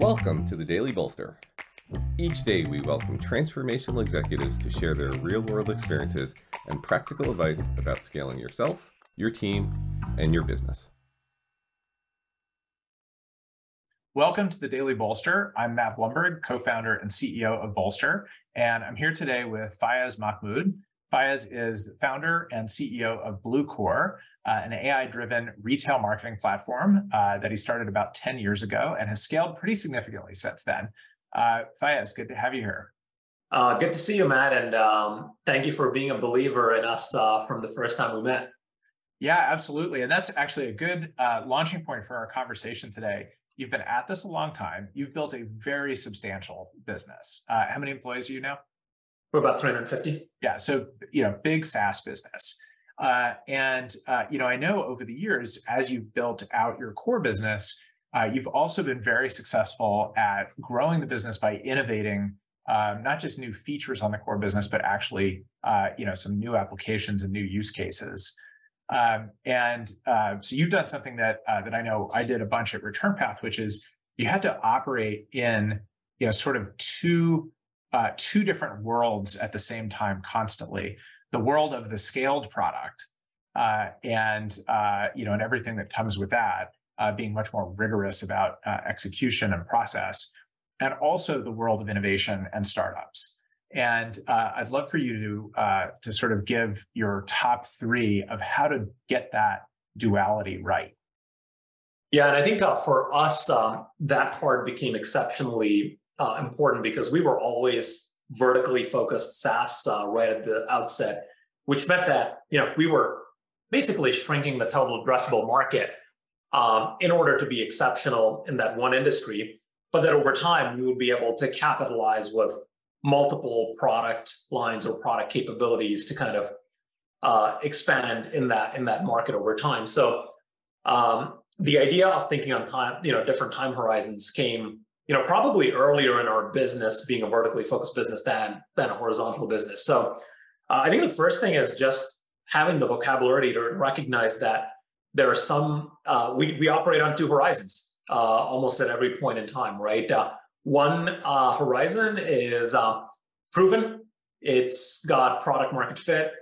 Welcome to the Daily Bolster. Each day, we welcome transformational executives to share their real world experiences and practical advice about scaling yourself, your team, and your business. Welcome to the Daily Bolster. I'm Matt Blumberg, co founder and CEO of Bolster, and I'm here today with Fayez Mohamood. Fayez is the founder and CEO of Bluecore, uh, an AI driven retail marketing platform uh, that he started about 10 years ago and has scaled pretty significantly since then. Uh, Fayez, good to have you here. Uh, good to see you, Matt, and um, thank you for being a believer in us uh, from the first time we met. Yeah, absolutely. And that's actually a good uh, launching point for our conversation today. You've been at this a long time. You've built a very substantial business. Uh, how many employees are you now? We're about 350. Yeah. So, you know, big SaaS business. Uh, and, uh, you know, I know over the years, as you've built out your core business, uh, you've also been very successful at growing the business by innovating um, not just new features on the core business, but actually, uh, you know, some new applications and new use cases. Um, and uh, so you've done something that uh, that I know I did a bunch at Return Path, which is you had to operate in you know sort of two uh, two different worlds at the same time constantly: the world of the scaled product uh, and uh, you know and everything that comes with that, uh, being much more rigorous about execution and process, and also the world of innovation and startups. And uh, I'd love for you to uh, to sort of give your top three of how to get that duality right. Yeah, and I think uh, for us, um, that part became exceptionally uh, important because we were always vertically focused SaaS uh, right at the outset, which meant that you know we were basically shrinking the total addressable market um, in order to be exceptional in that one industry. But that over time we would be able to capitalize with multiple product lines or product capabilities to kind of uh, expand in that in that market over time. So um, the idea of thinking on time, you know, different time horizons came, you know, probably earlier in our business, being a vertically focused business than than a horizontal business. So uh, I think the first thing is just having the vocabulary to recognize that there are some uh, we we operate on two horizons uh, almost at every point in time, right? Uh, one uh, horizon is uh, proven. It's got product market fit,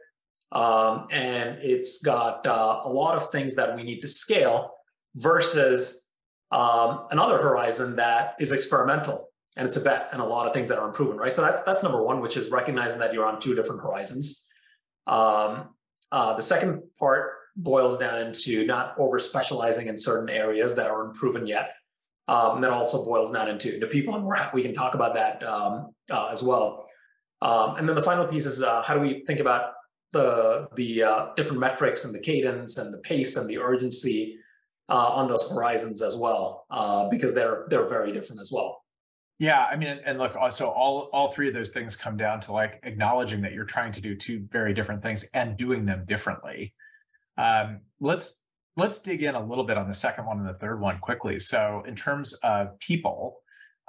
um, and it's got uh, a lot of things that we need to scale versus um, another horizon that is experimental and it's a bet and a lot of things that are unproven, right? So that's that's number one, which is recognizing that you're on two different horizons. Um, uh, the second part boils down into not over specializing in certain areas that are unproven yet um, that also boils down into the people, and we can talk about that um, uh, as well. Um, and then the final piece is uh, how do we think about the the uh, different metrics and the cadence and the pace and the urgency uh, on those horizons as well, uh, because they're they're very different as well. Yeah, I mean, and look, so all all three of those things come down to like acknowledging that you're trying to do two very different things and doing them differently. Um, let's let's dig in a little bit on the second one and the third one quickly. So, in terms of people,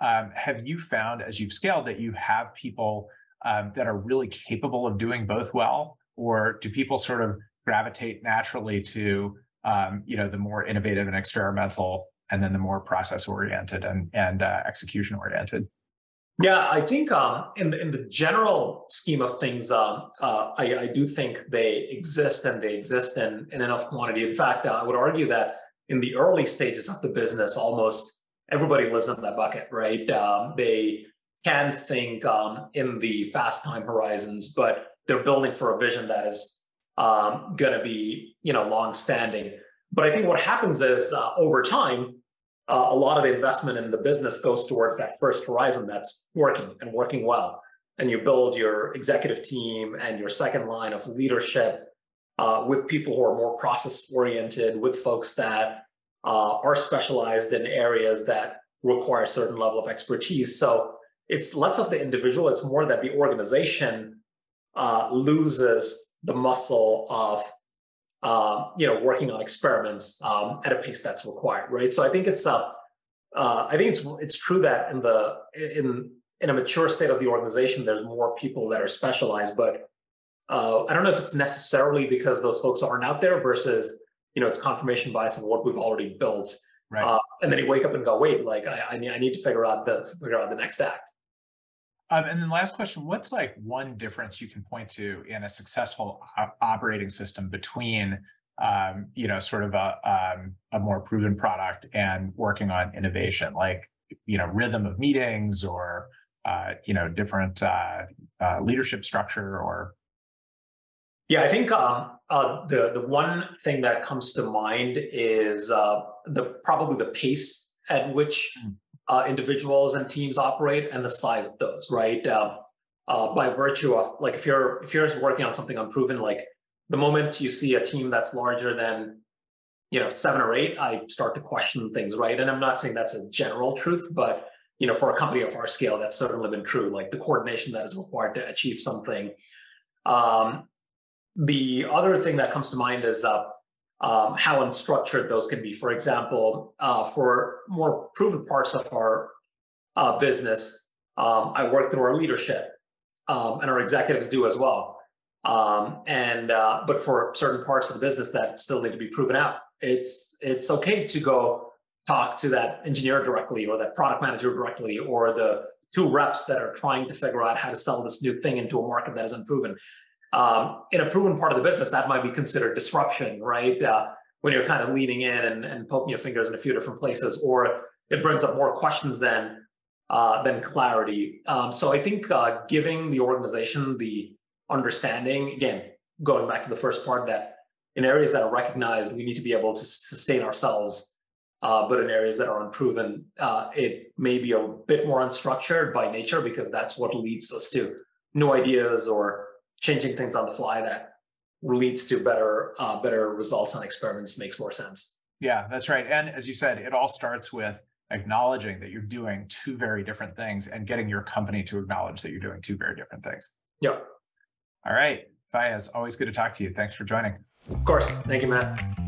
um, have you found as you've scaled that you have people um, that are really capable of doing both well, or do people sort of gravitate naturally to um, you know the more innovative and experimental, and then the more process oriented and and uh, execution oriented? Yeah, I think um, in the in the general scheme of things, um, uh, I, I, do think they exist and they exist in, in enough quantity. In fact, uh, I would argue that in the early stages of the business, almost everybody lives in that bucket, right? Um, they can think um, in the fast time horizons, but they're building for a vision that is um, going to be, you know, long standing. But I think what happens is uh, over time, uh, a lot of the investment in the business goes towards that first horizon that's working and working well. And you build your executive team and your second line of leadership uh, with people who are more process oriented, with folks that uh, are specialized in areas that require a certain level of expertise. So it's less of the individual, it's more that the organization uh, loses the muscle of uh, you know, working on experiments um, at a pace that's required, right? So I think it's uh, uh, I think it's it's true that in the in in a mature state of the organization, there's more people that are specialized, but uh, I don't know if it's necessarily because those folks aren't out there versus you know it's confirmation bias of what we've already built. Right. Uh, and then you wake up and go, wait, like I, I need I need to figure out the figure out the next act. Um, and then last question, what's like one difference you can point to in a successful operating system between um, you know, sort of a um, a more proven product and working on innovation, like you know, rhythm of meetings or uh, you know, different uh, uh, leadership structure or yeah, I think um, uh, the the one thing that comes to mind is uh, the probably the pace at which hmm. Uh, individuals and teams operate and the size of those. Right, um, uh, by virtue of like if you're if you're working on something unproven, like the moment you see a team that's larger than you know seven or eight, I start to question things. Right, and I'm not saying that's a general truth, but you know for a company of our scale, that's certainly been true. Like the coordination that is required to achieve something. Um, the other thing that comes to mind is uh, um, how unstructured those can be. For example, uh, for more proven parts of our uh, business, um, I work through our leadership, um, and our executives do as well. Um, and uh, but for certain parts of the business that still need to be proven out, it's it's okay to go talk to that engineer directly or that product manager directly or the two reps that are trying to figure out how to sell this new thing into a market that is unproven. Um, in a proven part of the business, that might be considered disruption, right? Uh, when you're kind of leaning in and, and, poking your fingers in a few different places, or it brings up more questions than uh, than clarity. Um, so I think uh, giving the organization the understanding, again, going back to the first part, that in areas that are recognized, we need to be able to sustain ourselves. Uh, but in areas that are unproven, uh, it may be a bit more unstructured by nature because that's what leads us to new ideas or changing things on the fly that leads to better uh, better results on experiments makes more sense. Yeah, that's right. And as you said, it all starts with acknowledging that you're doing two very different things and getting your company to acknowledge that you're doing two very different things. Yep. All right. Fayez, always good to talk to you. Thanks for joining. Of course. Thank you, Matt.